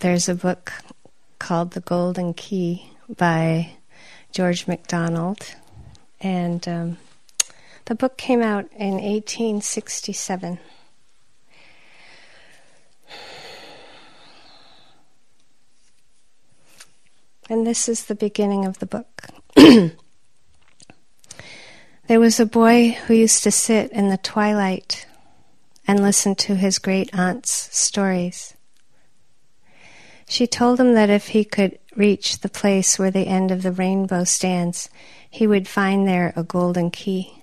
there's a book called The Golden Key by George MacDonald, and um, the book came out in 1867. And this is the beginning of the book. there was a boy who used to sit in the twilight and listen to his great aunt's stories. She told him that if he could reach the place where the end of the rainbow stands, he would find there a golden key.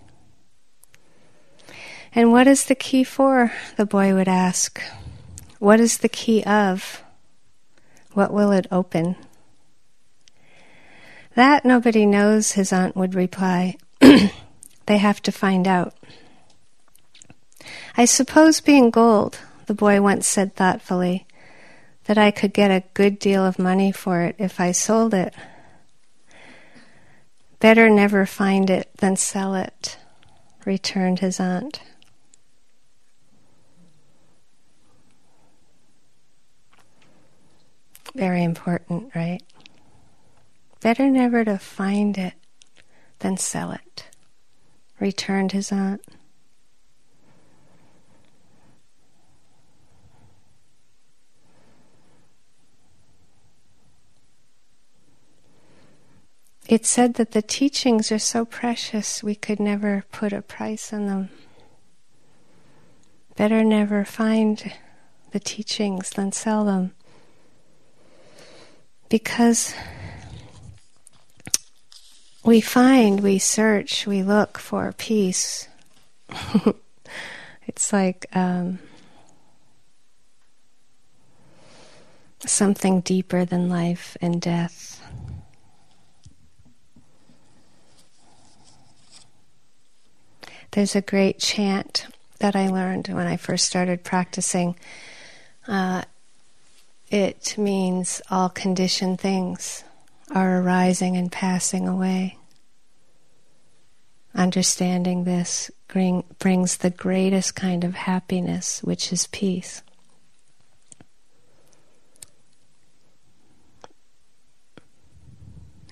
And what is the key for? the boy would ask. What is the key of? What will it open? That nobody knows, his aunt would reply. they have to find out. I suppose being gold, the boy once said thoughtfully, that I could get a good deal of money for it if I sold it. Better never find it than sell it, returned his aunt. Very important, right? Better never to find it than sell it, returned his aunt. It said that the teachings are so precious we could never put a price on them. Better never find the teachings than sell them. Because we find, we search, we look for peace. it's like um, something deeper than life and death. There's a great chant that I learned when I first started practicing. Uh, it means all conditioned things are arising and passing away. Understanding this bring, brings the greatest kind of happiness, which is peace.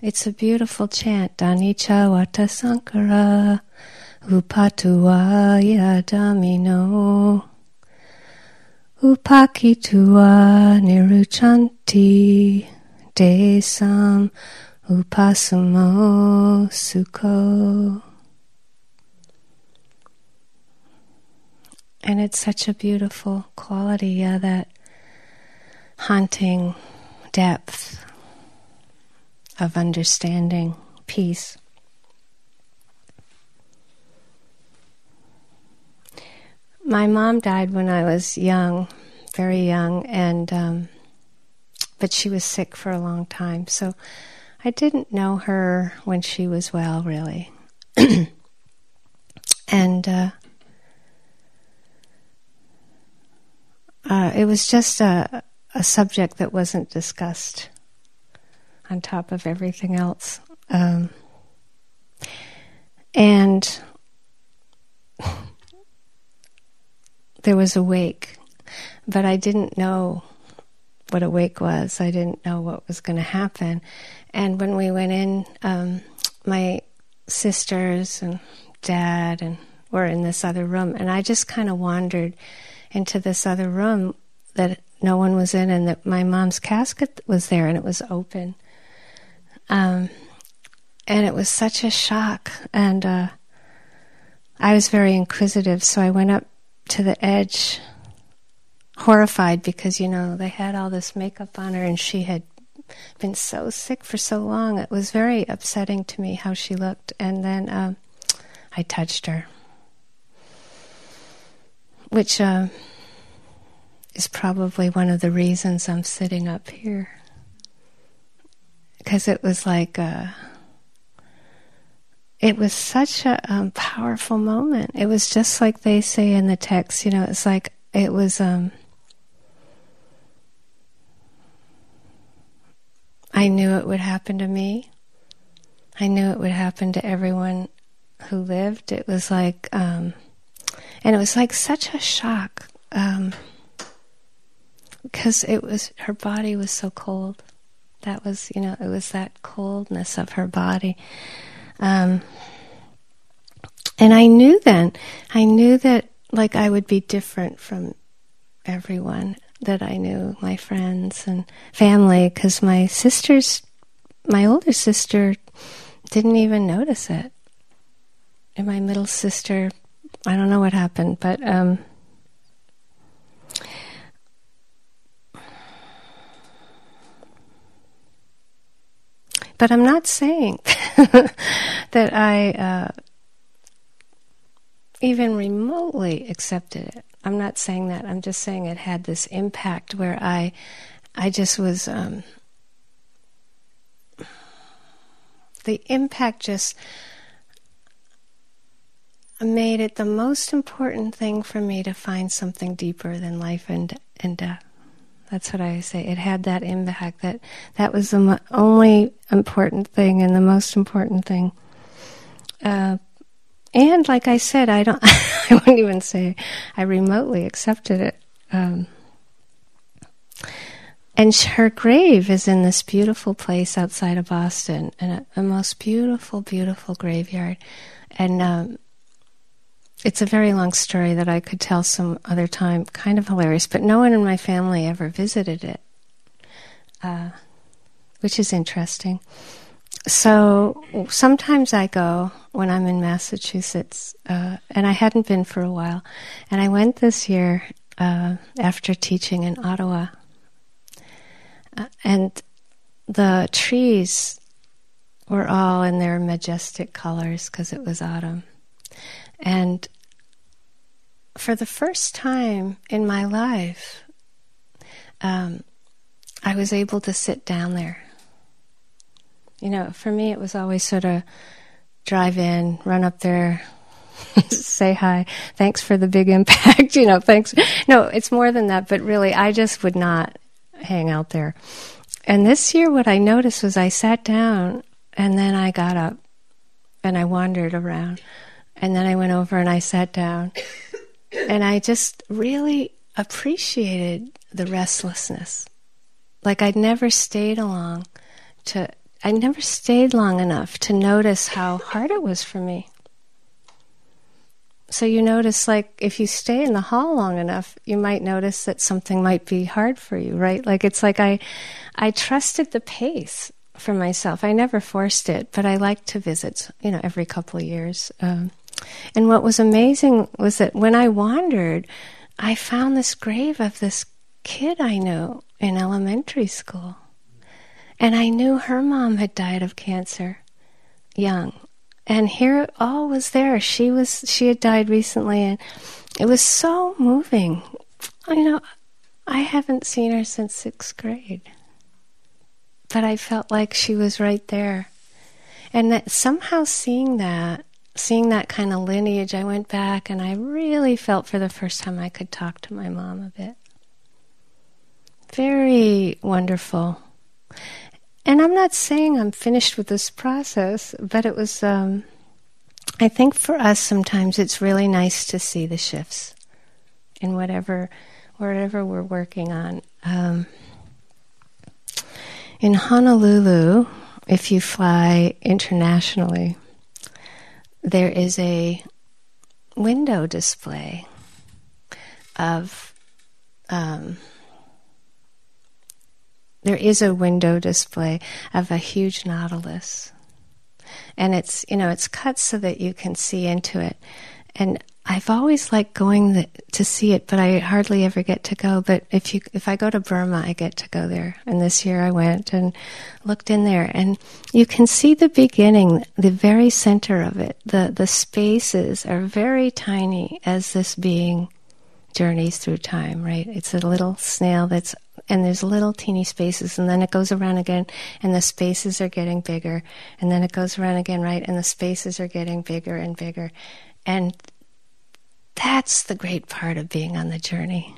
It's a beautiful chant. Anicca Vata Sankhara Upatuwa yadamino Upakituwa niruchanti desam upasamo. And it's such a beautiful quality, yeah, that haunting depth of understanding, peace. My mom died when I was young, very young, and um, but she was sick for a long time, so I didn't know her when she was well, really. and uh, uh, it was just a, a subject that wasn't discussed on top of everything else. Um, and there was a wake, but I didn't know what a wake was. I didn't know what was going to happen. And when we went in, um, my sisters and dad and were in this other room, and I just kind of wandered into this other room that no one was in, and that my mom's casket was there, and it was open. Um, and it was such a shock, and uh, I was very inquisitive, so I went up to the edge, horrified because, you know, they had all this makeup on her and she had been so sick for so long. It was very upsetting to me how she looked. And then um, I touched her, which uh, is probably one of the reasons I'm sitting up here. Because it was like. Uh, it was such a um, powerful moment. It was just like they say in the text, you know, it's like it was. Um, I knew it would happen to me. I knew it would happen to everyone who lived. It was like, um, and it was like such a shock. Um, because it was her body was so cold. That was, you know, it was that coldness of her body. Um, and I knew then, I knew that like I would be different from everyone that I knew, my friends and family, because my sisters, my older sister didn't even notice it. And my middle sister, I don't know what happened, but um, but I'm not saying that I uh, even remotely accepted it. I'm not saying that. I'm just saying it had this impact where I, I just was. Um, the impact just made it the most important thing for me to find something deeper than life and and death. That's what I say. It had that impact. That that was the mo- only important thing and the most important thing. Uh, and like I said, I don't. I wouldn't even say I remotely accepted it. Um, and her grave is in this beautiful place outside of Boston, and a, a most beautiful, beautiful graveyard. And um, it's a very long story that I could tell some other time, kind of hilarious, but no one in my family ever visited it, uh, which is interesting. So sometimes I go when I'm in Massachusetts, uh, and I hadn't been for a while, and I went this year uh, after teaching in Ottawa, uh, and the trees were all in their majestic colors because it was autumn. And for the first time in my life, um, I was able to sit down there. You know, for me, it was always sort of drive in, run up there, say hi, thanks for the big impact, you know, thanks. No, it's more than that, but really, I just would not hang out there. And this year, what I noticed was I sat down and then I got up and I wandered around. And then I went over and I sat down. And I just really appreciated the restlessness. Like I'd never stayed along to, I never stayed long enough to notice how hard it was for me. So you notice, like, if you stay in the hall long enough, you might notice that something might be hard for you, right? Like, it's like I, I trusted the pace for myself. I never forced it, but I like to visit, you know, every couple of years. Um, and what was amazing was that when I wandered, I found this grave of this kid I knew in elementary school. And I knew her mom had died of cancer young. And here it all was there. She was she had died recently and it was so moving. You know, I haven't seen her since sixth grade. But I felt like she was right there. And that somehow seeing that seeing that kind of lineage, I went back and I really felt for the first time I could talk to my mom a bit. Very wonderful. And I'm not saying I'm finished with this process, but it was, um, I think for us sometimes it's really nice to see the shifts in whatever, whatever we're working on. Um, in Honolulu, if you fly internationally, there is a window display of um, there is a window display of a huge nautilus. And it's you know it's cut so that you can see into it. And I've always liked going to see it, but I hardly ever get to go. But if you if I go to Burma, I get to go there. And this year I went and looked in there, and you can see the beginning, the very center of it. the The spaces are very tiny as this being journeys through time. Right? It's a little snail that's and there's little teeny spaces, and then it goes around again, and the spaces are getting bigger, and then it goes around again, right, and the spaces are getting bigger and bigger, and that's the great part of being on the journey.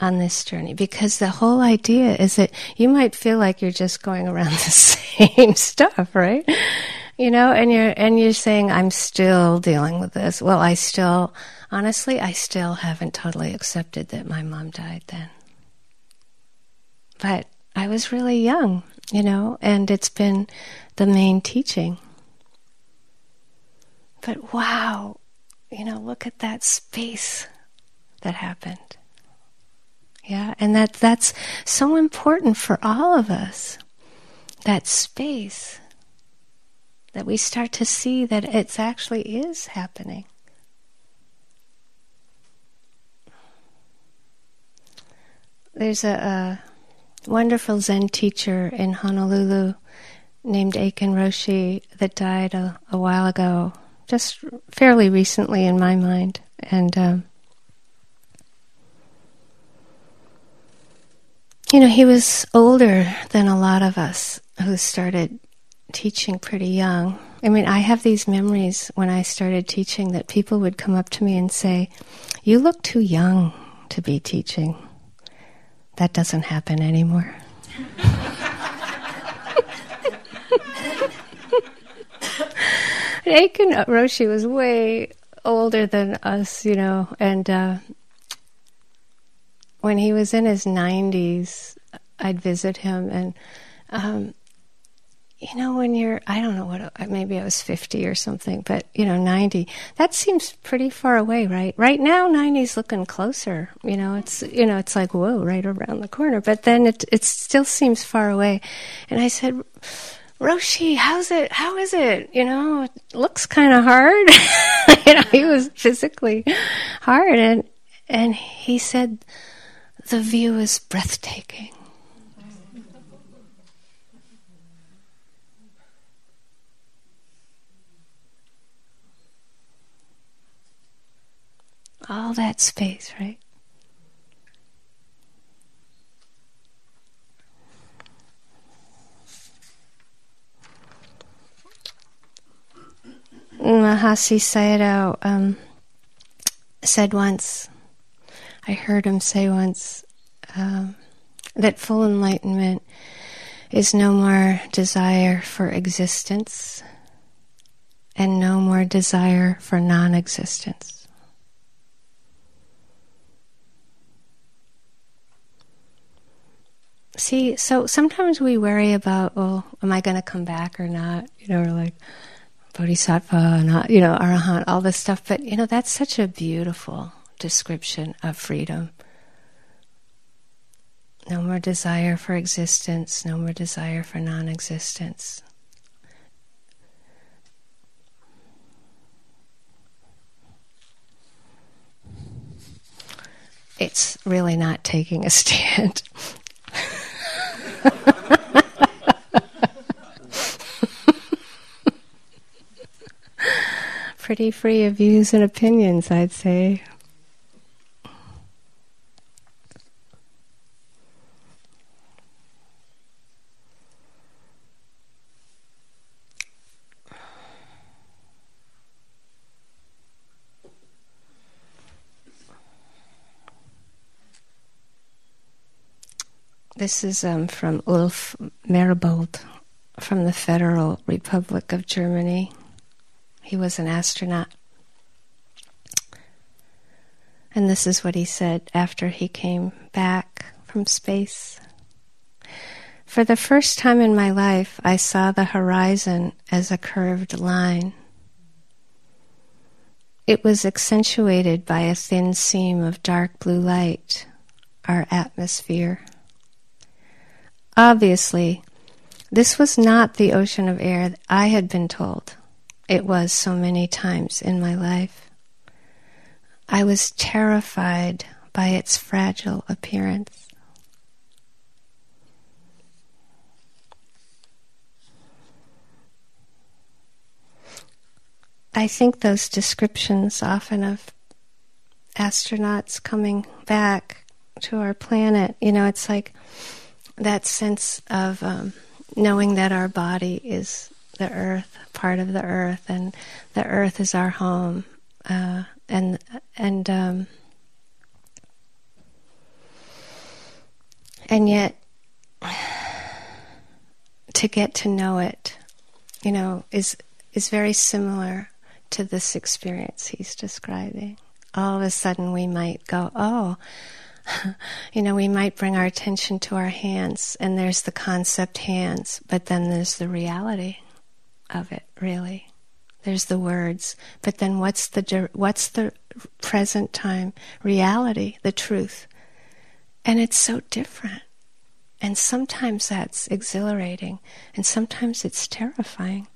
On this journey, because the whole idea is that you might feel like you're just going around the same stuff, right? You know, and you're and you're saying I'm still dealing with this. Well, I still honestly I still haven't totally accepted that my mom died then. but I was really young, you know, and it's been the main teaching. But wow, you know, look at that space that happened. Yeah, and that that's so important for all of us. That space that we start to see that it actually is happening. There's a, a wonderful Zen teacher in Honolulu named Aitken Roshi that died a, a while ago, just fairly recently in my mind. And, um, you know, he was older than a lot of us who started teaching pretty young. I mean, I have these memories when I started teaching that people would come up to me and say, You look too young to be teaching. That doesn't happen anymore. Aitken Roshi was way older than us, you know, and uh, when he was in his 90s, I'd visit him, and um, you know, when you're, I don't know what, maybe I was 50 or something, but, you know, 90, that seems pretty far away, right? Right now, 90's looking closer. You know, it's, you know, it's like, whoa, right around the corner. But then it, it still seems far away. And I said, Roshi, how's it? How is it? You know, it looks kind of hard. you know, he was physically hard. And, and he said, the view is breathtaking. all that space, right? Mahasi Sayadaw um, said once, I heard him say once, um, that full enlightenment is no more desire for existence and no more desire for non existence. See, so sometimes we worry about, well, am I going to come back or not? You know, we're like bodhisattva, not, uh, you know, arahant, all this stuff. But, you know, that's such a beautiful description of freedom. No more desire for existence, no more desire for non existence. It's really not taking a stand. Pretty free of views and opinions, I'd say. This is um, from Ulf Merbold from the Federal Republic of Germany. He was an astronaut. And this is what he said after he came back from space. For the first time in my life, I saw the horizon as a curved line. It was accentuated by a thin seam of dark blue light, our atmosphere. Obviously, this was not the ocean of air I had been told it was so many times in my life. I was terrified by its fragile appearance. I think those descriptions often of astronauts coming back to our planet, you know, it's like that sense of um, knowing that our body is the earth, part of the earth, and the earth is our home, uh, and and um, and yet to get to know it, you know, is is very similar to this experience he's describing. All of a sudden, we might go, "Oh, you know, we might bring our attention to our hands, and there's the concept hands, but then there's the reality of it, really. There's the words, but then what's the what's the present time reality, the truth? And it's so different. And sometimes that's exhilarating, and sometimes it's terrifying.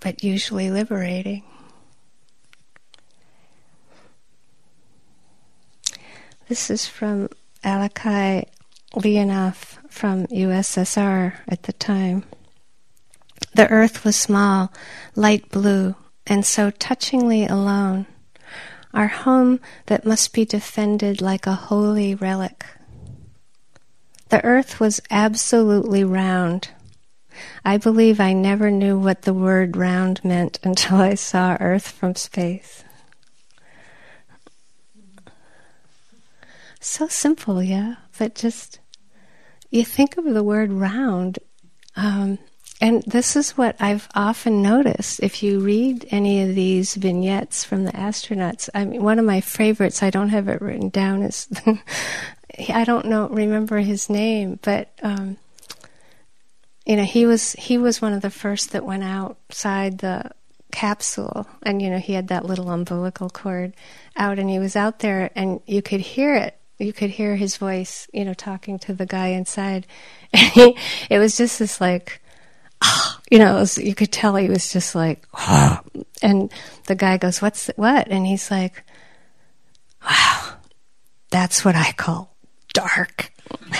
But usually liberating. This is from Alexei Leonov from USSR at the time. The earth was small, light blue, and so touchingly alone. Our home that must be defended like a holy relic. The earth was absolutely round. I believe I never knew what the word round meant until I saw Earth from space. So simple, yeah, but just you think of the word round, um, and this is what I've often noticed. If you read any of these vignettes from the astronauts, I mean, one of my favorites, I don't have it written down, is I don't know, remember his name, but um, you know, he was he was one of the first that went outside the capsule, and you know, he had that little umbilical cord out, and he was out there, and you could hear it you could hear his voice, you know, talking to the guy inside. He, it was just this like, oh, you know, was, you could tell he was just like, oh. and the guy goes, "What's what?" And he's like, "Wow, that's what I call dark."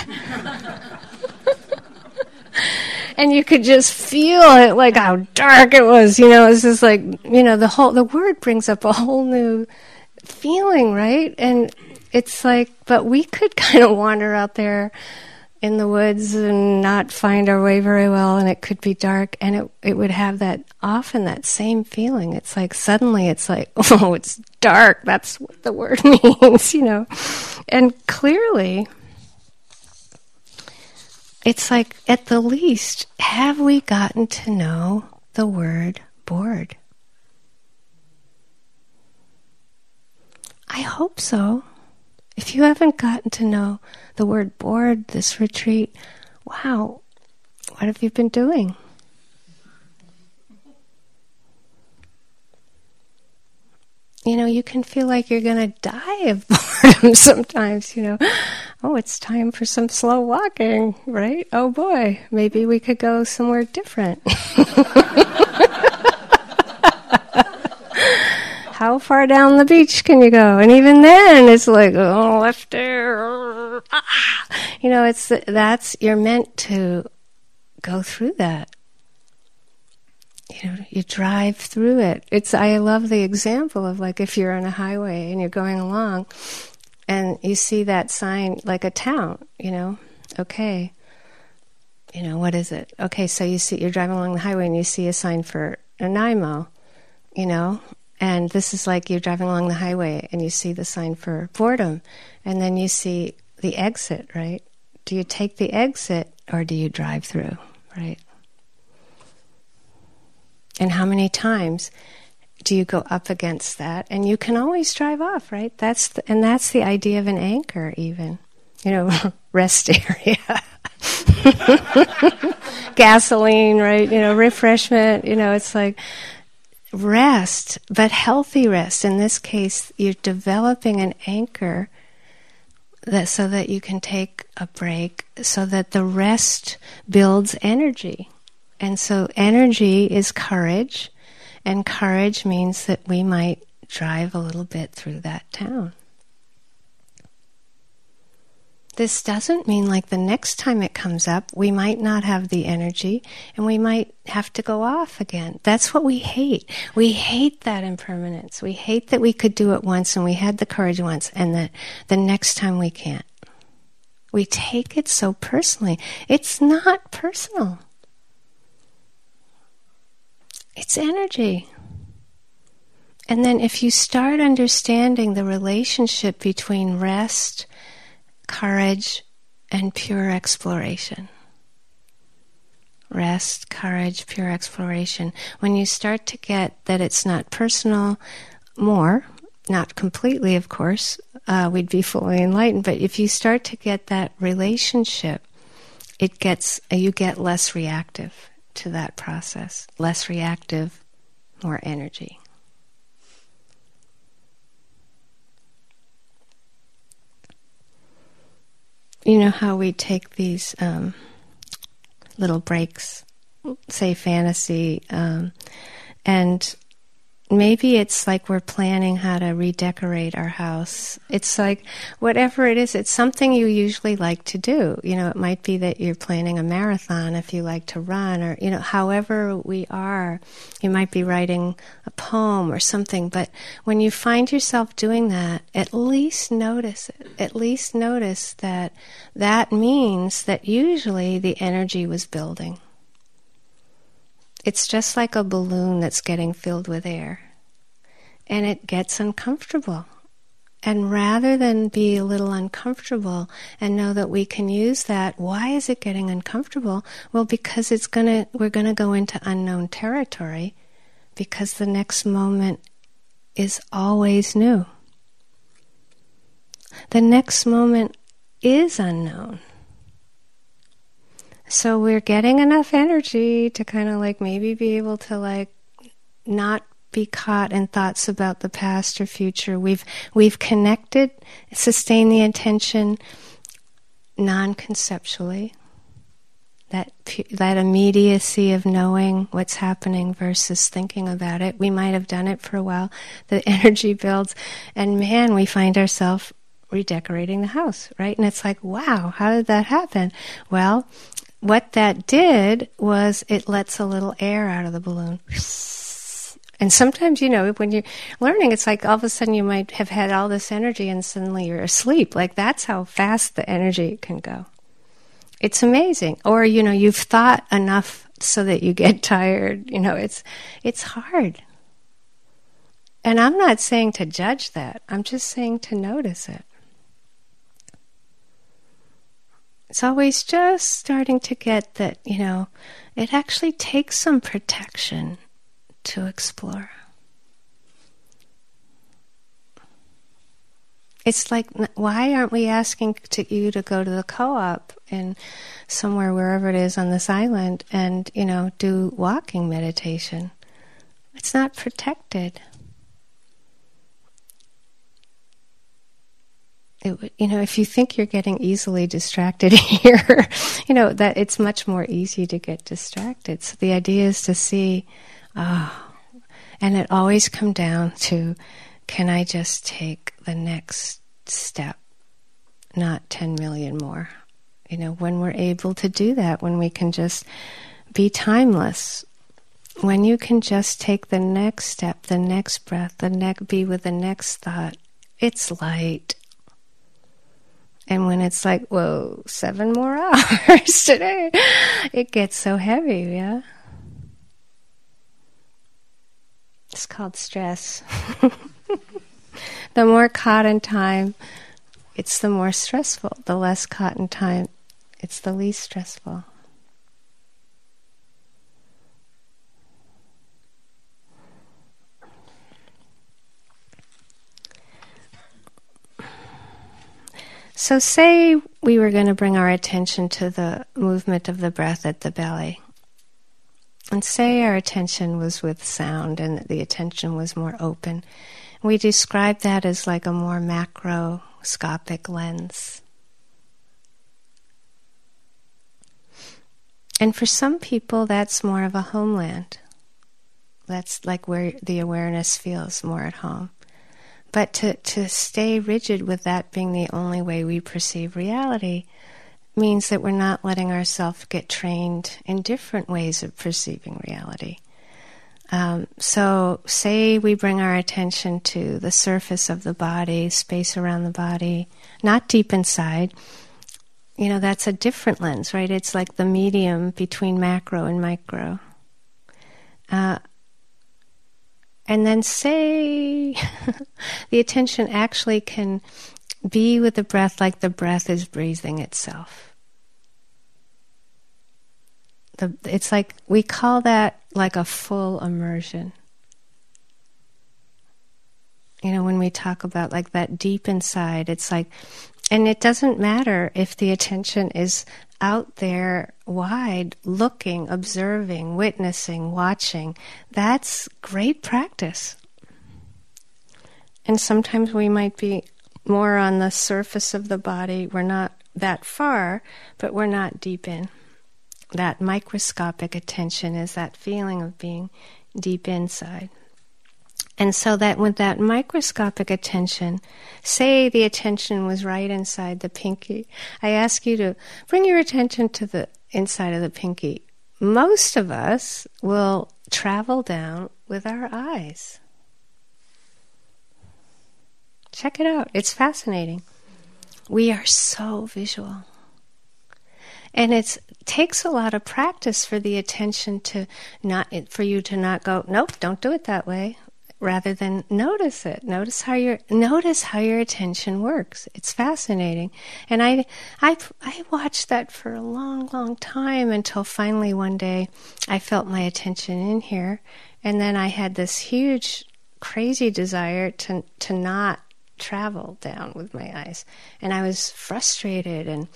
and you could just feel it, like how dark it was. You know, it's just like you know, the whole the word brings up a whole new feeling, right? And it's like, but we could kind of wander out there in the woods and not find our way very well, and it could be dark, and it it would have that often that same feeling. It's like suddenly it's like, oh, it's dark. That's what the word means, you know, and clearly. It's like, at the least, have we gotten to know the word bored? I hope so. If you haven't gotten to know the word bored this retreat, wow, what have you been doing? You know, you can feel like you're going to die of boredom sometimes, you know. Oh, it's time for some slow walking, right? Oh boy, maybe we could go somewhere different. how far down the beach can you go? And even then, it's like, oh, left there. Ah. You know, it's that's you're meant to go through that. You know, you drive through it. It's I love the example of like if you're on a highway and you're going along, and you see that sign like a town. You know, okay. You know what is it? Okay, so you see you're driving along the highway and you see a sign for Nanaimo. You know, and this is like you're driving along the highway and you see the sign for boredom, and then you see the exit, right? Do you take the exit or do you drive through, right? And how many times do you go up against that? And you can always drive off, right? That's the, and that's the idea of an anchor, even. You know, rest area. Gasoline, right? You know, refreshment. You know, it's like rest, but healthy rest. In this case, you're developing an anchor that so that you can take a break, so that the rest builds energy. And so energy is courage, and courage means that we might drive a little bit through that town. This doesn't mean like the next time it comes up, we might not have the energy and we might have to go off again. That's what we hate. We hate that impermanence. We hate that we could do it once and we had the courage once and that the next time we can't. We take it so personally. It's not personal. It's energy. And then if you start understanding the relationship between rest courage, and pure exploration. rest, courage, pure exploration. When you start to get that it's not personal, more, not completely, of course, uh, we'd be fully enlightened, but if you start to get that relationship, it gets, uh, you get less reactive to that process. Less reactive, more energy. You know how we take these um, little breaks, say fantasy, um, and maybe it's like we're planning how to redecorate our house. It's like whatever it is, it's something you usually like to do. You know, it might be that you're planning a marathon if you like to run, or, you know, however we are. You might be writing a poem or something, but when you find yourself doing that, at least notice it. At least notice that that means that usually the energy was building. It's just like a balloon that's getting filled with air. And it gets uncomfortable. And rather than be a little uncomfortable and know that we can use that, why is it getting uncomfortable? Well, because it's gonna, we're gonna go into unknown territory because the next moment is always new. The next moment is unknown. So we're getting enough energy to kind of like maybe be able to like not be caught in thoughts about the past or future. We've we've connected, sustained the intention non-conceptually. That that immediacy of knowing what's happening versus thinking about it. We might have done it for a while. The energy builds, and man, we find ourselves redecorating the house, right? And it's like, wow, how did that happen? Well, what that did was it lets a little air out of the balloon. And sometimes, you know, when you're learning, it's like all of a sudden you might have had all this energy and suddenly you're asleep. Like that's how fast the energy can go. It's amazing. Or, you know, you've thought enough so that you get tired. You know, it's, it's hard. And I'm not saying to judge that. I'm just saying to notice it. It's always just starting to get that, you know, it actually takes some protection to explore. It's like, why aren't we asking to you to go to the co-op in somewhere, wherever it is on this island, and you know, do walking meditation? It's not protected. It, you know, if you think you're getting easily distracted here, you know, that it's much more easy to get distracted. So the idea is to see, oh, and it always come down to, can I just take the next step, not 10 million more? You know, when we're able to do that, when we can just be timeless, when you can just take the next step, the next breath, the next, be with the next thought, it's light and when it's like, whoa, seven more hours today, it gets so heavy, yeah? It's called stress. the more caught in time, it's the more stressful. The less caught in time, it's the least stressful. So, say we were going to bring our attention to the movement of the breath at the belly. And say our attention was with sound and the attention was more open. We describe that as like a more macroscopic lens. And for some people, that's more of a homeland. That's like where the awareness feels more at home. But to, to stay rigid with that being the only way we perceive reality means that we're not letting ourselves get trained in different ways of perceiving reality. Um, so, say we bring our attention to the surface of the body, space around the body, not deep inside. You know, that's a different lens, right? It's like the medium between macro and micro. Uh, and then say the attention actually can be with the breath like the breath is breathing itself. The, it's like we call that like a full immersion. You know, when we talk about like that deep inside, it's like, and it doesn't matter if the attention is out there wide, looking, observing, witnessing, watching. That's great practice. And sometimes we might be more on the surface of the body. We're not that far, but we're not deep in. That microscopic attention is that feeling of being deep inside. And so that with that microscopic attention, say the attention was right inside the pinky, I ask you to bring your attention to the inside of the pinky. Most of us will travel down with our eyes. Check it out. It's fascinating. We are so visual. And it takes a lot of practice for the attention to not, for you to not go, nope, don't do it that way, rather than notice it. Notice how your, notice how your attention works. It's fascinating. And I, I, I watched that for a long, long time until finally one day I felt my attention in here. And then I had this huge, crazy desire to, to not travel down with my eyes. And I was frustrated and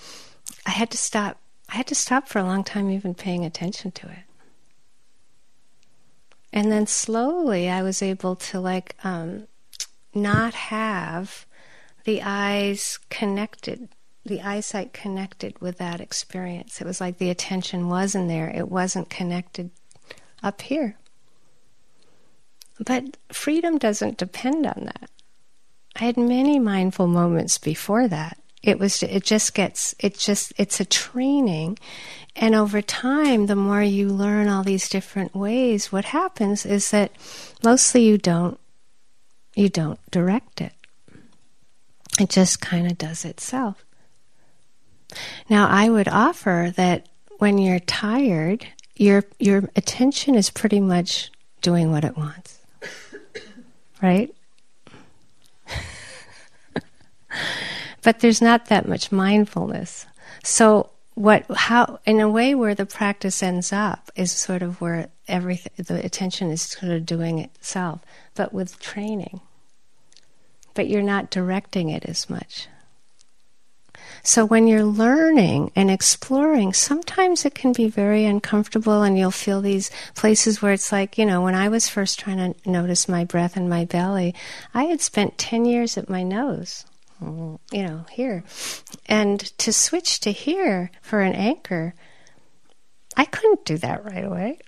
I had to stop. I had to stop for a long time even paying attention to it. And then slowly I was able to like um, not have the eyes connected, the eyesight connected with that experience. It was like the attention wasn't there, it wasn't connected up here. But freedom doesn't depend on that. I had many mindful moments before that. It was it just gets it just it's a training and over time the more you learn all these different ways what happens is that mostly you don't you don't direct it. It just kind of does itself. Now I would offer that when you're tired, your your attention is pretty much doing what it wants. Right? but there's not that much mindfulness. So what how in a way where the practice ends up is sort of where everything the attention is sort of doing itself, but with training. But you're not directing it as much. So when you're learning and exploring, sometimes it can be very uncomfortable and you'll feel these places where it's like, you know, when I was first trying to notice my breath and my belly, I had spent 10 years at my nose you know, here. And to switch to here for an anchor, I couldn't do that right away.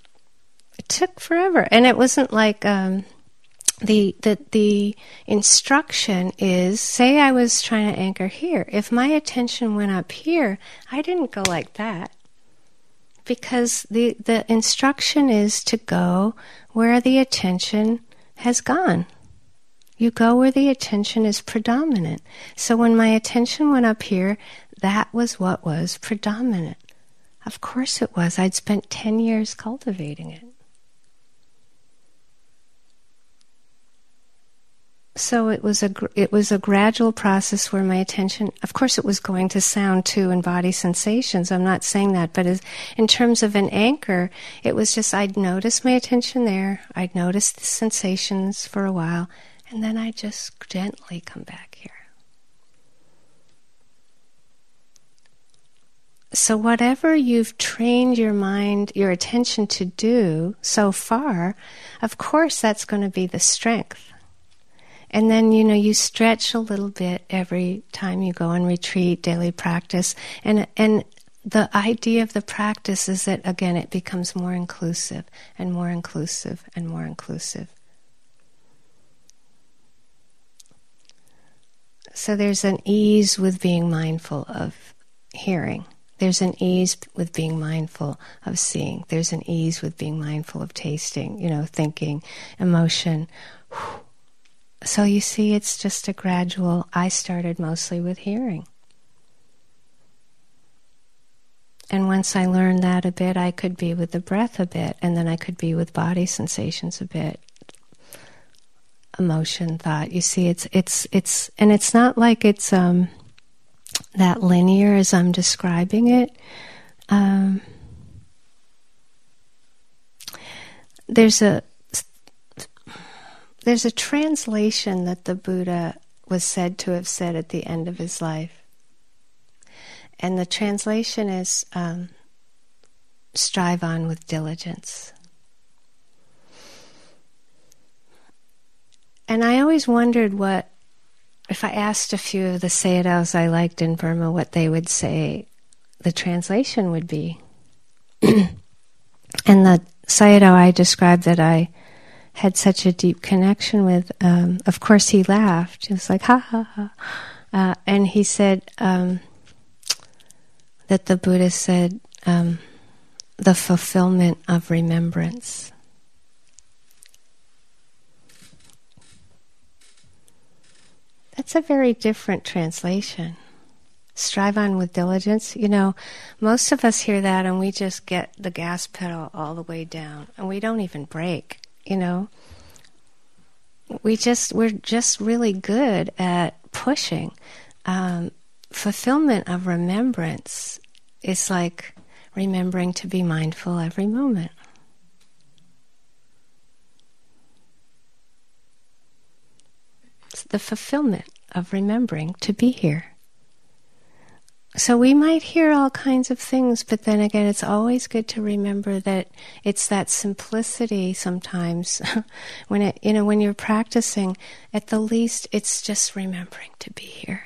It took forever. And it wasn't like um, the, the, the instruction is say I was trying to anchor here. If my attention went up here, I didn't go like that. Because the, the instruction is to go where the attention has gone. You go where the attention is predominant. So when my attention went up here, that was what was predominant. Of course it was. I'd spent 10 years cultivating it. So it was a it was a gradual process where my attention, of course, it was going to sound too and body sensations. I'm not saying that, but as, in terms of an anchor, it was just I'd notice my attention there. I'd notice the sensations for a while, and then I just gently come back here. So, whatever you've trained your mind, your attention to do so far, of course, that's going to be the strength. And then, you know, you stretch a little bit every time you go on retreat, daily practice. And, and the idea of the practice is that, again, it becomes more inclusive and more inclusive and more inclusive. So there's an ease with being mindful of hearing. There's an ease with being mindful of seeing. There's an ease with being mindful of tasting, you know, thinking, emotion. So you see, it's just a gradual. I started mostly with hearing. And once I learned that a bit, I could be with the breath a bit, and then I could be with body sensations a bit, emotion, thought. You see, it's it's it's, and it's not like it's um, that linear as I'm describing it. Um, there's a there's a translation that the Buddha was said to have said at the end of his life. And the translation is um, strive on with diligence. And I always wondered what, if I asked a few of the Sayadaws I liked in Burma, what they would say the translation would be. and the Sayadaw I described that I had such a deep connection with, um, of course, he laughed. He was like, ha ha ha. Uh, and he said um, that the Buddha said, um, the fulfillment of remembrance. That's a very different translation. Strive on with diligence. You know, most of us hear that and we just get the gas pedal all the way down and we don't even brake, you know. We just, we're just really good at pushing. Um, fulfillment of remembrance is like remembering to be mindful every moment. The fulfillment of remembering to be here. So we might hear all kinds of things, but then again, it's always good to remember that it's that simplicity sometimes when it, you know, when you're practicing, at the least, it's just remembering to be here,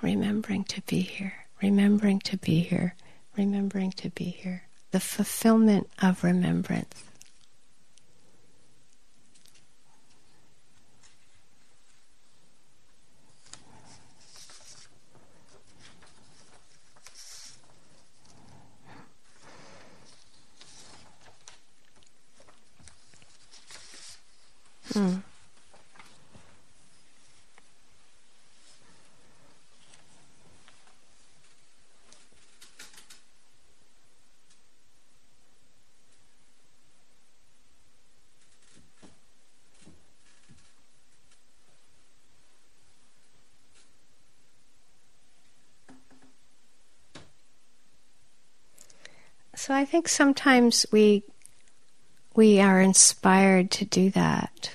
remembering to be here, remembering to be here remembering to be here, the fulfillment of remembrance. So I think sometimes we we are inspired to do that.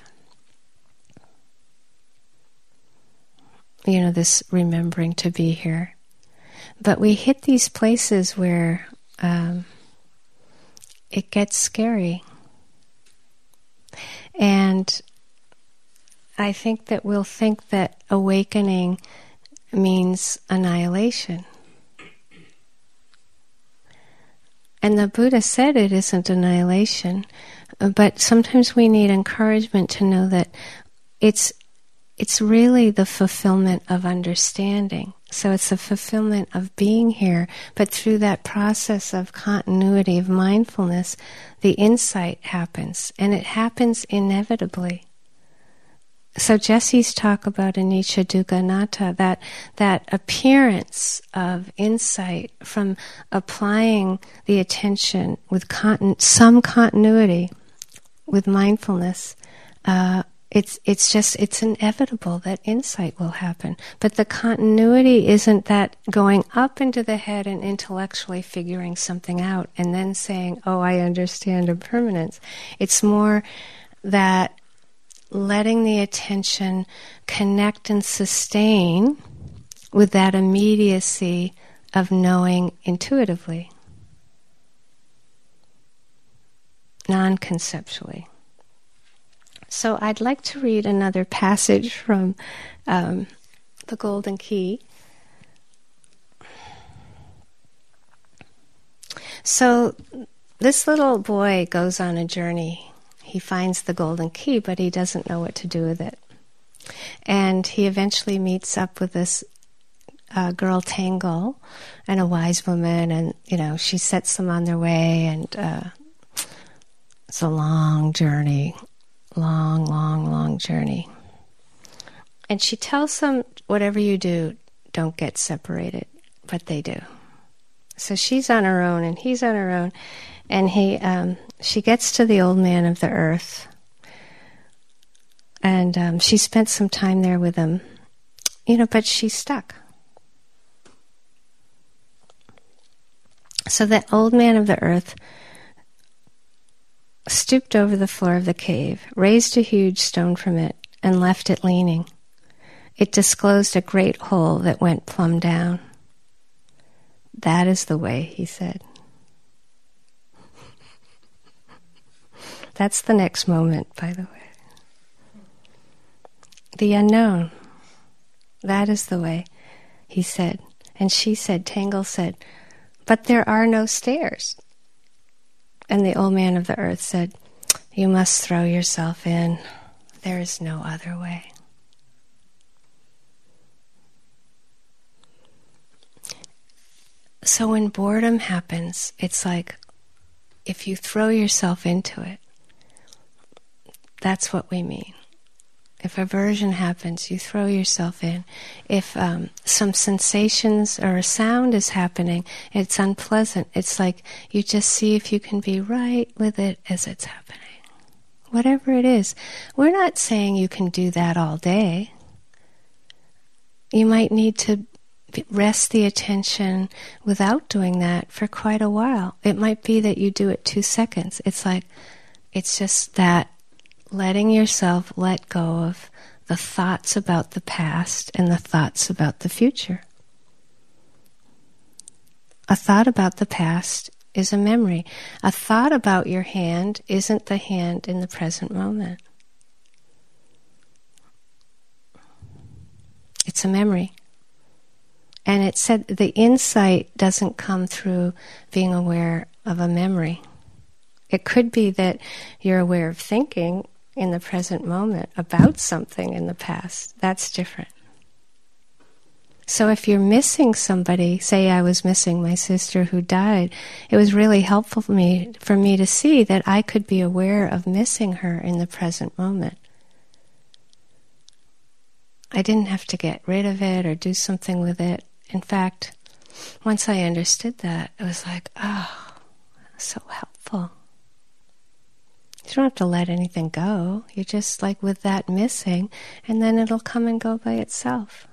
You know, this remembering to be here. But we hit these places where um, it gets scary. And I think that we'll think that awakening means annihilation. And the Buddha said it isn't annihilation, but sometimes we need encouragement to know that it's it's really the fulfillment of understanding. So it's the fulfillment of being here, but through that process of continuity of mindfulness, the insight happens, and it happens inevitably. So Jesse's talk about anicca dukkha that that appearance of insight from applying the attention with continu- some continuity, with mindfulness, uh, it's it's just it's inevitable that insight will happen. But the continuity isn't that going up into the head and intellectually figuring something out and then saying, "Oh, I understand impermanence." It's more that letting the attention connect and sustain with that immediacy of knowing intuitively, non conceptually. So I'd like to read another passage from um, the Golden Key. So this little boy goes on a journey he finds the golden key, but he doesn't know what to do with it. And he eventually meets up with this uh, girl Tangle and a wise woman, and you know she sets them on their way, and uh, it's a long journey, long, long, long journey. And she tells them, whatever you do, don't get separated, but they do. So she's on her own, and he's on her own, and he um, she gets to the old man of the earth, and um, she spent some time there with him, you know, but she's stuck. So that old man of the earth stooped over the floor of the cave, raised a huge stone from it, and left it leaning. It disclosed a great hole that went plumb down. That is the way, he said. That's the next moment, by the way. The unknown. That is the way, he said. And she said, Tangle said, but there are no stairs. And the old man of the earth said, You must throw yourself in. There is no other way. So when boredom happens, it's like if you throw yourself into it, that's what we mean. If aversion happens, you throw yourself in. If um, some sensations or a sound is happening, it's unpleasant. It's like you just see if you can be right with it as it's happening. Whatever it is. We're not saying you can do that all day. You might need to rest the attention without doing that for quite a while. It might be that you do it two seconds. It's like, it's just that letting yourself let go of the thoughts about the past and the thoughts about the future. A thought about the past is a memory. A thought about your hand isn't the hand in the present moment. It's a memory. And it said the insight doesn't come through being aware of a memory. It could be that you're aware of thinking in the present moment about something in the past. That's different. So if you're missing somebody, say I was missing my sister who died, it was really helpful for me for me to see that I could be aware of missing her in the present moment. I didn't have to get rid of it or do something with it. In fact, once I understood that, it was like, oh, so helpful. You don't have to let anything go. You're just like with that missing, and then it'll come and go by itself.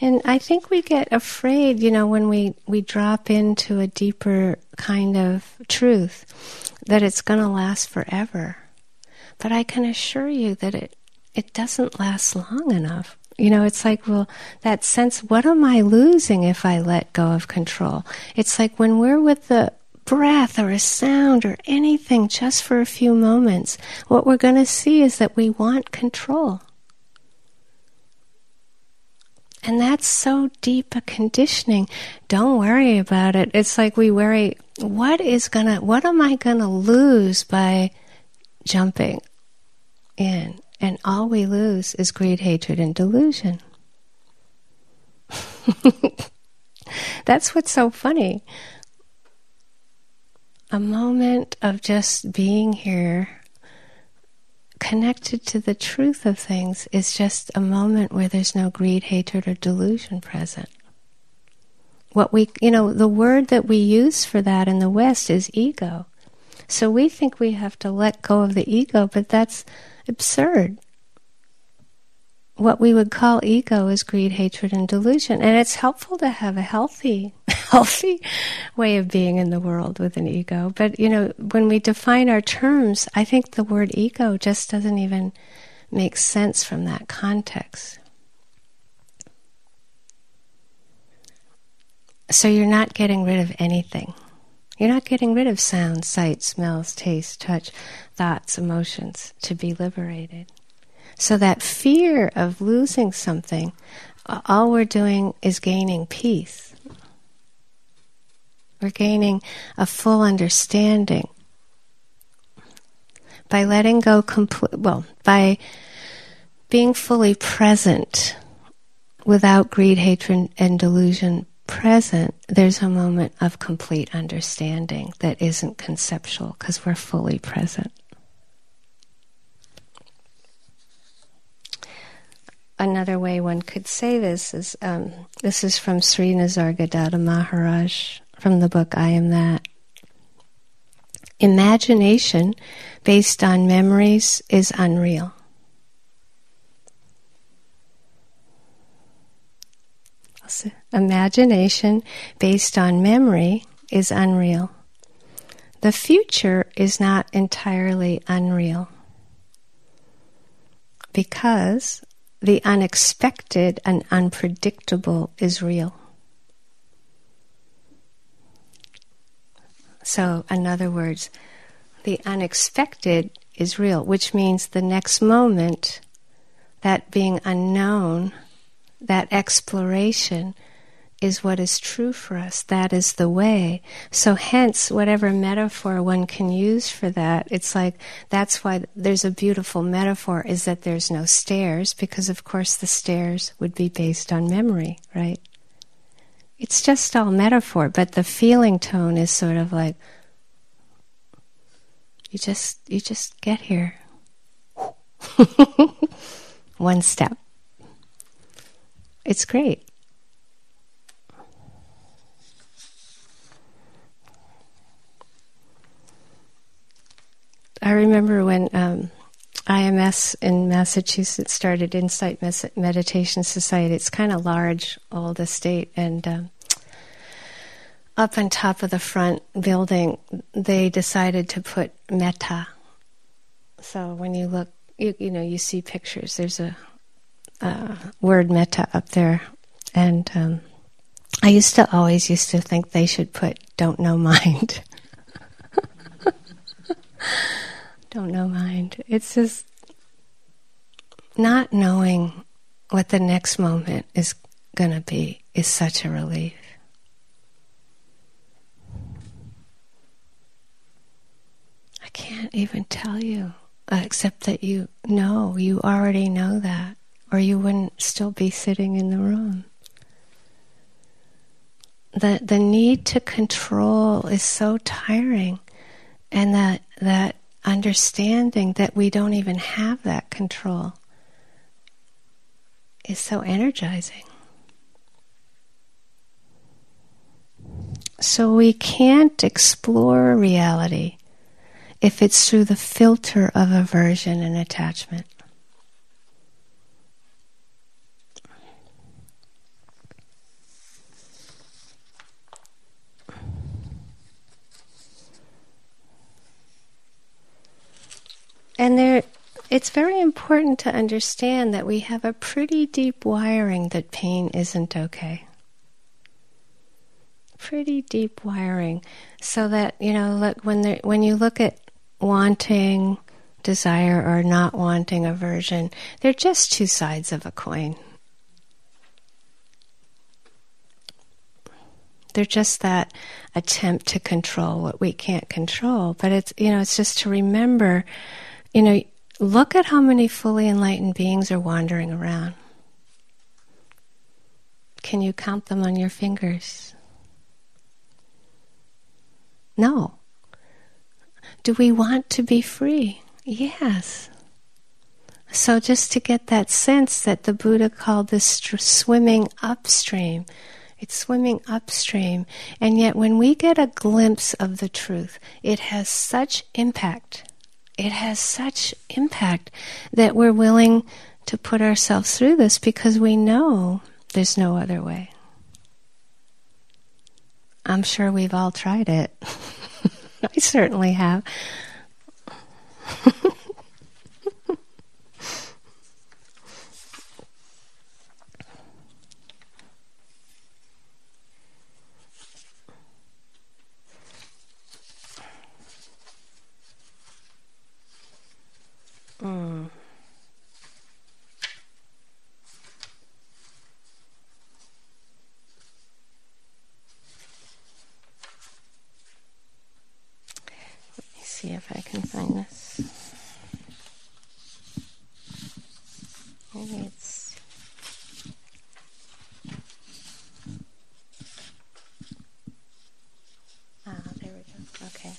And I think we get afraid, you know, when we, we drop into a deeper kind of truth, that it's going to last forever. But I can assure you that it, it doesn't last long enough. You know, it's like, well, that sense, what am I losing if I let go of control? It's like when we're with the breath or a sound or anything just for a few moments, what we're going to see is that we want control. And that's so deep a conditioning. Don't worry about it. It's like we worry, what is gonna, what am I gonna lose by jumping in? And all we lose is greed, hatred, and delusion. That's what's so funny. A moment of just being here, connected to the truth of things, is just a moment where there's no greed, hatred, or delusion present. What we, you know, the word that we use for that in the West is ego. So we think we have to let go of the ego, but that's absurd. What we would call ego is greed, hatred, and delusion. And it's helpful to have a healthy, healthy way of being in the world with an ego. But, you know, when we define our terms, I think the word ego just doesn't even make sense from that context. So you're not getting rid of anything. You're not getting rid of sound, sight, smells, taste, touch, thoughts, emotions to be liberated. So that fear of losing something, all we're doing is gaining peace. We're gaining a full understanding by letting go complete, well, by being fully present without greed, hatred, and delusion present, there's a moment of complete understanding that isn't conceptual because we're fully present. Another way one could say this is um, this is from Sri Nisargadatta Maharaj from the book I Am That. Imagination based on memories is unreal. Imagination based on memory is unreal. The future is not entirely unreal because the unexpected and unpredictable is real. So, in other words, the unexpected is real, which means the next moment, that being unknown, that exploration is what is true for us. That is the way. So, hence, whatever metaphor one can use for that, it's like that's why there's a beautiful metaphor is that there's no stairs, because of course the stairs would be based on memory, right? It's just all metaphor, but the feeling tone is sort of like you just you just get here. One step. It's great. I remember when um, IMS in Massachusetts started Insight Meditation Society. It's kind of large, all the state, and um, up on top of the front building, they decided to put metta. So when you look, you, you know, you see pictures. There's a uh, word metta up there, and um, I used to always used to think they should put "don't know mind." don't know mind. It's just not knowing what the next moment is going to be is such a relief. I can't even tell you, except that you know, you already know that, or you wouldn't still be sitting in the room. The, the need to control is so tiring, and that, that understanding that we don't even have that control is so energizing. So we can't explore reality if it's through the filter of aversion and attachment. And there, it's very important to understand that we have a pretty deep wiring that pain isn't okay. Pretty deep wiring, so that you know, look when there, when you look at wanting, desire, or not wanting aversion, they're just two sides of a coin. They're just that attempt to control what we can't control. But it's, you know, it's just to remember, you know, look at how many fully enlightened beings are wandering around. Can you count them on your fingers? No. Do we want to be free? Yes. So, just to get that sense that the Buddha called this swimming upstream, it's swimming upstream. And yet, when we get a glimpse of the truth, it has such impact. It has such impact that we're willing to put ourselves through this because we know there's no other way. I'm sure we've all tried it. I certainly have. mm. Let me see if I can find this. Maybe it's. Ah, there we go. Okay.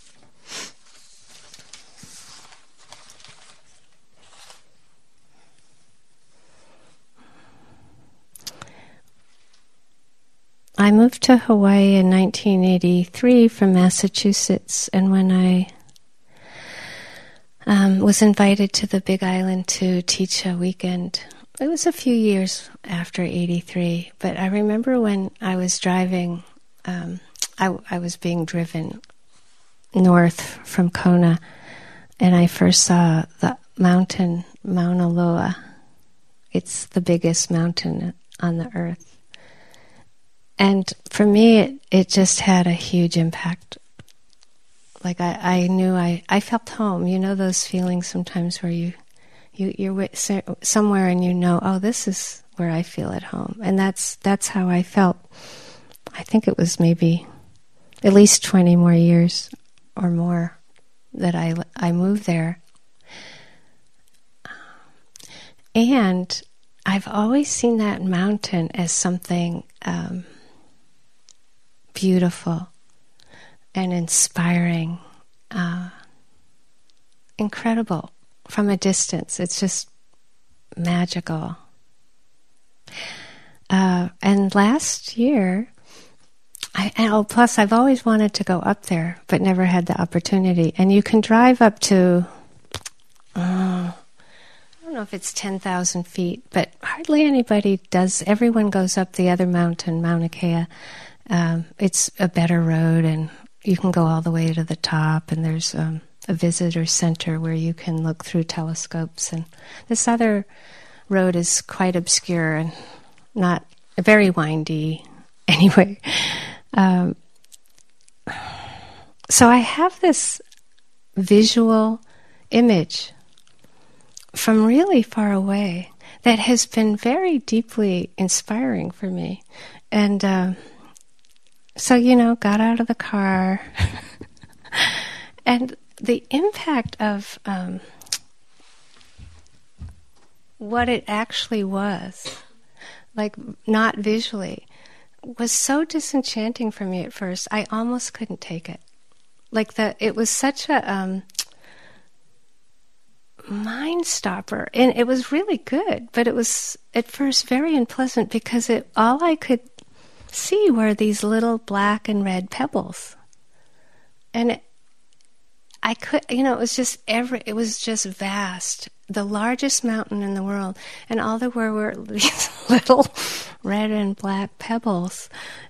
I moved to Hawaii in 1983 from Massachusetts, and when I um, was invited to the Big Island to teach a weekend it was a few years after 83, but I remember when I was driving, um, I, I was being driven north from Kona, and I first saw the mountain Mauna Loa. It's the biggest mountain on the earth. And for me, it, it just had a huge impact. Like I, I knew I, I felt home. You know those feelings sometimes where you, you you're somewhere and you know, oh, this is where I feel at home, and that's that's how I felt. I think it was maybe at least twenty more years or more that I I moved there, and I've always seen that mountain as something. Um, beautiful and inspiring, uh, incredible from a distance. It's just magical. Uh, and last year, I, oh, plus I've always wanted to go up there, but never had the opportunity. And you can drive up to, uh, I don't know if it's 10,000 feet, but hardly anybody does. Everyone goes up the other mountain, Mauna Kea, um, it's a better road, and you can go all the way to the top. And there's um, a visitor center where you can look through telescopes. And this other road is quite obscure and not very windy. Anyway, um, so I have this visual image from really far away that has been very deeply inspiring for me. And uh, so, you know, got out of the car. and the impact of um, what it actually was, like not visually, was so disenchanting for me at first. I almost couldn't take it. Like that, it was such a um, mind stopper, and it was really good. But it was at first very unpleasant because it all I could see were these little black and red pebbles. And it, I could, you know, it was just every, it was just vast, the largest mountain in the world, and all there were were these little red and black pebbles,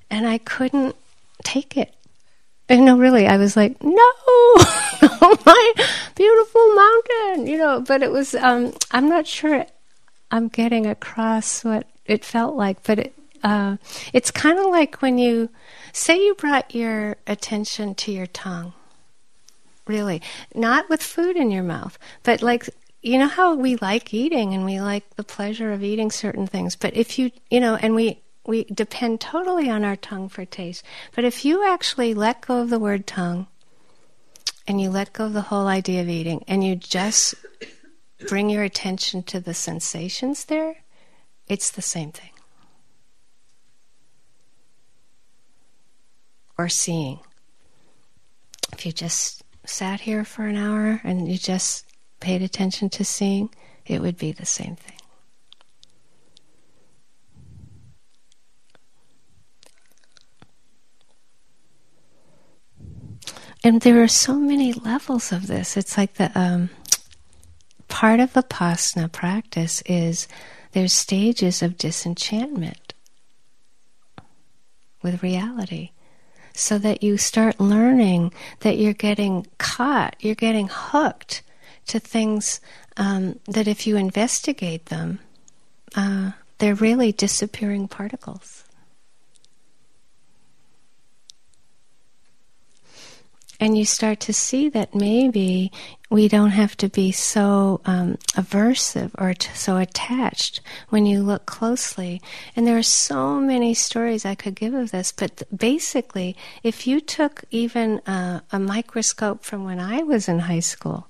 and I couldn't take it. And no, really, I was like, no, oh my beautiful mountain, you know. But it was, um, I'm not sure I'm getting across what it felt like, but it, uh, it's kind of like when you say you brought your attention to your tongue, really, not with food in your mouth, but like you know how we like eating and we like the pleasure of eating certain things, but if you you know, and we we depend totally on our tongue for taste, but if you actually let go of the word tongue and you let go of the whole idea of eating and you just bring your attention to the sensations there, it's the same thing. Or seeing. If you just sat here for an hour and you just paid attention to seeing, it would be the same thing. And there are so many levels of this. It's like the um, part of vipassana practice is there's stages of disenchantment with reality so that you start learning that you're getting caught, you're getting hooked to things um, that if you investigate them, uh, they're really disappearing particles. And you start to see that maybe we don't have to be so um, aversive or t- so attached when you look closely. And there are so many stories I could give of this, but th- basically, if you took even uh, a microscope from when I was in high school,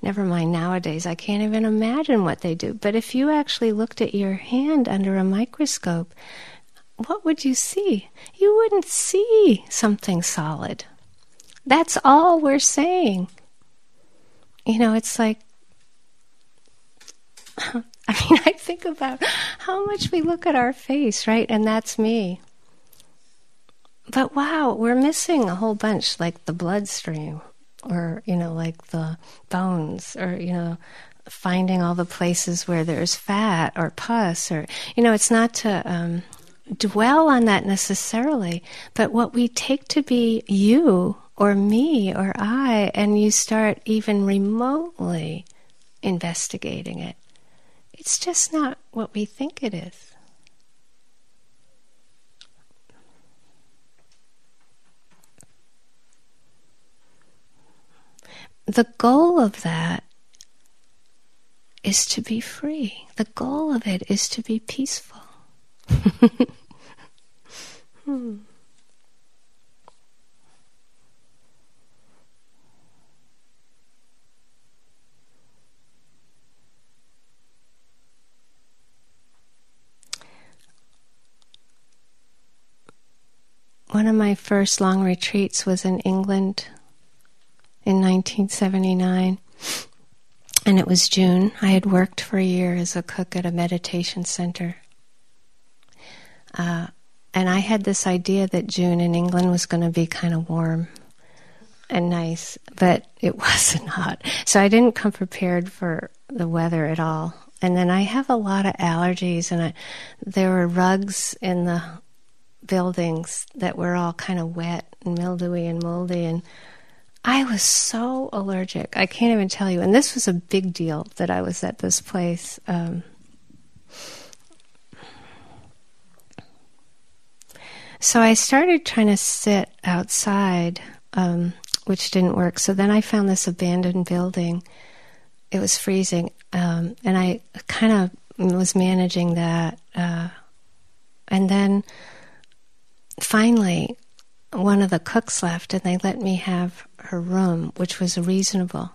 never mind nowadays, I can't even imagine what they do, but if you actually looked at your hand under a microscope, what would you see? You wouldn't see something solid that's all we're saying. You know, it's like, I mean, I think about how much we look at our face, right? And that's me. But wow, we're missing a whole bunch, like the bloodstream, or, you know, like the bones, or, you know, finding all the places where there's fat or pus or, you know, it's not to um, dwell on that necessarily, but what we take to be you or me or I, and you start even remotely investigating it, it's just not what we think it is. The goal of that is to be free. The goal of it is to be peaceful. hmm. One of my first long retreats was in England in 1979, and it was June. I had worked for a year as a cook at a meditation center. Uh, and I had this idea that June in England was going to be kind of warm and nice, but it wasn't hot. So I didn't come prepared for the weather at all. And then I have a lot of allergies, and I, there were rugs in the buildings that were all kind of wet and mildewy and moldy and I was so allergic. I can't even tell you. And this was a big deal that I was at this place. Um, so I started trying to sit outside, um, which didn't work. So then I found this abandoned building. It was freezing. Um, and I kind of was managing that. Uh, and then finally, one of the cooks left, and they let me have her room, which was reasonable.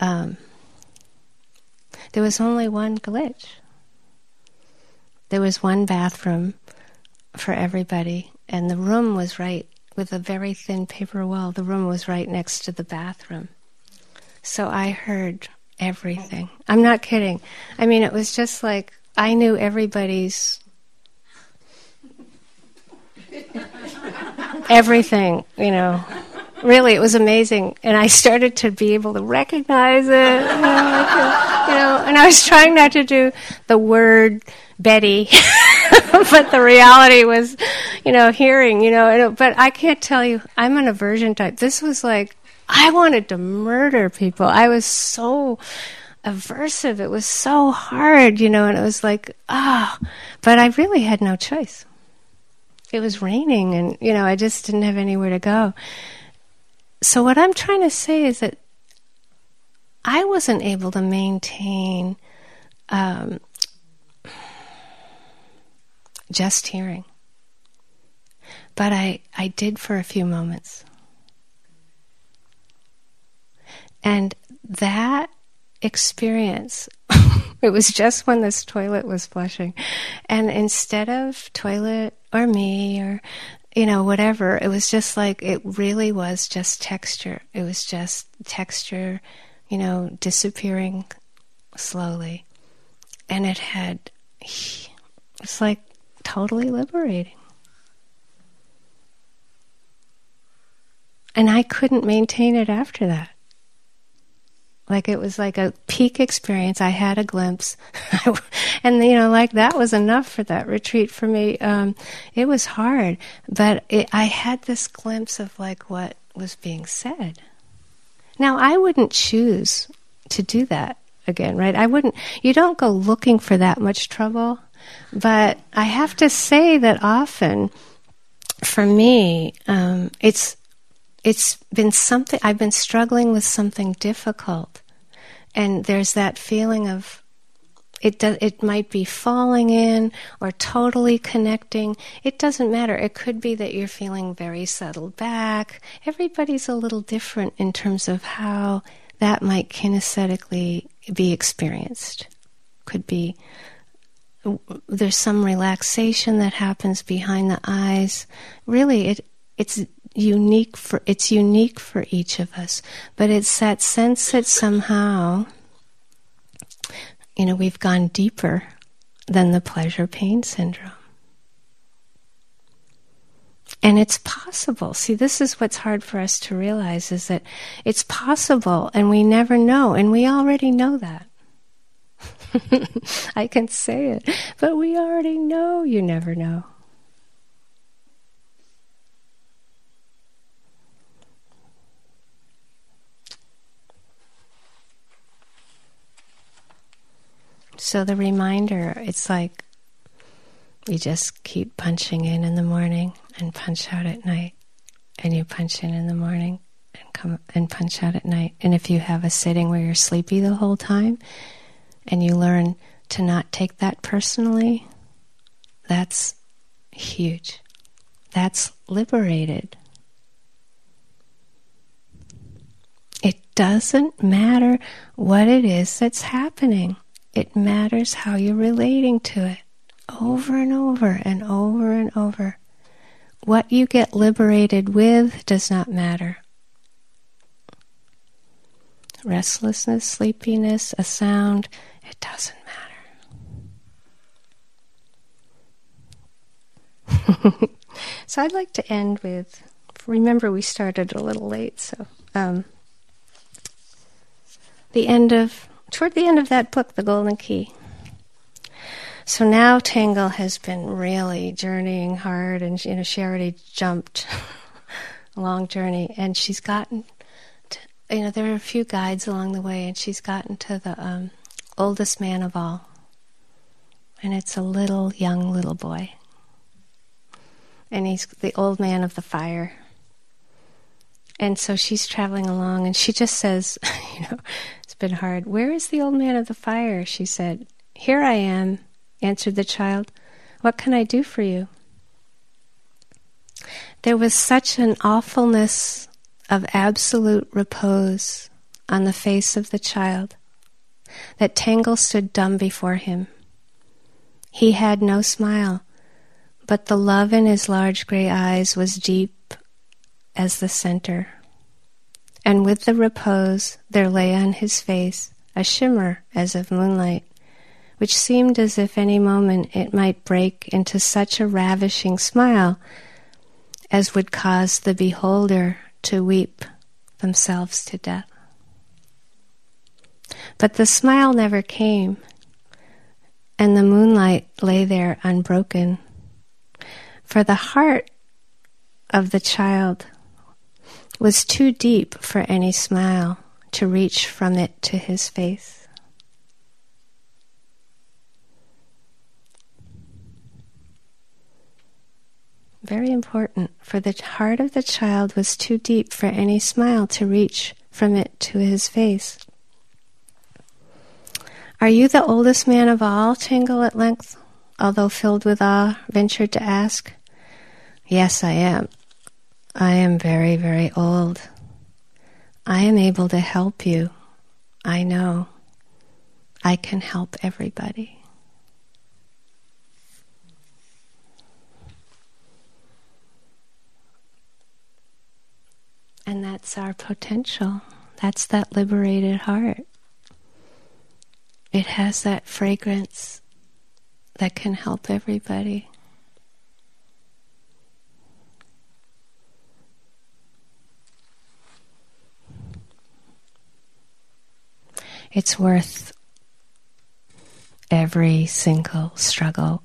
Um, there was only one glitch. There was one bathroom for everybody, and the room was right with a very thin paper wall. The room was right next to the bathroom. So I heard everything. I'm not kidding. I mean, it was just like I knew everybody's everything, you know. Really, it was amazing, and I started to be able to recognize it, you know, you know and I was trying not to do the word Betty, but the reality was, you know, hearing, you know. But I can't tell you, I'm an aversion type. This was like I wanted to murder people. I was so aversive. It was so hard, you know, and it was like, ah, oh. but I really had no choice it was raining and you know i just didn't have anywhere to go. So what i'm trying to say is that i wasn't able to maintain um, just hearing. But i i did for a few moments. And that experience it was just when this toilet was flushing. And instead of toilet or me or you know whatever. It was just like it really was just texture. It was just texture you know disappearing slowly. And it had it's like totally liberating. And i couldn't maintain it after that like it was like a peak experience. I had a glimpse, and you know, like that was enough for that retreat for me. Um, it was hard, but it, I had this glimpse of like what was being said. Now I wouldn't choose to do that again, right? I wouldn't. You don't go looking for that much trouble, but I have to say that often, for me, um, it's it's been something I've been struggling with something difficult, and there's that feeling of it. Do, it might be falling in or totally connecting. It doesn't matter. It could be that you're feeling very settled back. Everybody's a little different in terms of how that might kinesthetically be experienced. Could be there's some relaxation that happens behind the eyes. Really, it it's unique for it's unique for each of us but it's that sense that somehow you know we've gone deeper than the pleasure pain syndrome. And it's possible. See this is what's hard for us to realize is that it's possible and we never know and we already know that. I can say it, but we already know you never know. So the reminder, it's like you just keep punching in in the morning and punch out at night, and you punch in in the morning and come and punch out at night. And if you have a sitting where you're sleepy the whole time, and you learn to not take that personally, that's huge. That's liberated. It doesn't matter what it is that's happening. It matters how you're relating to it over and over and over and over. What you get liberated with does not matter. Restlessness, sleepiness, a sound, it doesn't matter. so I'd like to end with remember, we started a little late, so um, the end of toward the end of that book, The Golden Key. So now Tangle has been really journeying hard, and you know she already jumped a long journey, and she's gotten. To, you know there are a few guides along the way, and she's gotten to the um, oldest man of all, and it's a little young little boy, and he's the old man of the fire. And so she's traveling along, and she just says, you know, been hard. Where is the old man of the fire? She said. Here I am, answered the child. What can I do for you? There was such an awfulness of absolute repose on the face of the child that Tangle stood dumb before him. He had no smile, but the love in his large gray eyes was deep as the center and with the repose there lay on his face a shimmer as of moonlight, which seemed as if any moment it might break into such a ravishing smile as would cause the beholder to weep themselves to death. But the smile never came, and the moonlight lay there unbroken. For the heart of the child was too deep for any smile to reach from it to his face. Very important, for the heart of the child was too deep for any smile to reach from it to his face. Are you the oldest man of all? Tangle at length, although filled with awe, ventured to ask. Yes, I am, I am very, very old. I am able to help you. I know. I can help everybody. And that's our potential. That's that liberated heart. It has that fragrance that can help everybody. It's worth every single struggle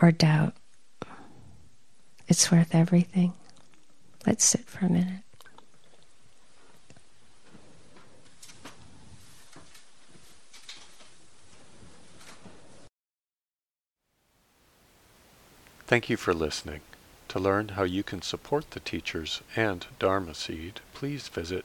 or doubt. It's worth everything. Let's sit for a minute. Thank you for listening. To learn how you can support the teachers and Dharma Seed, please visit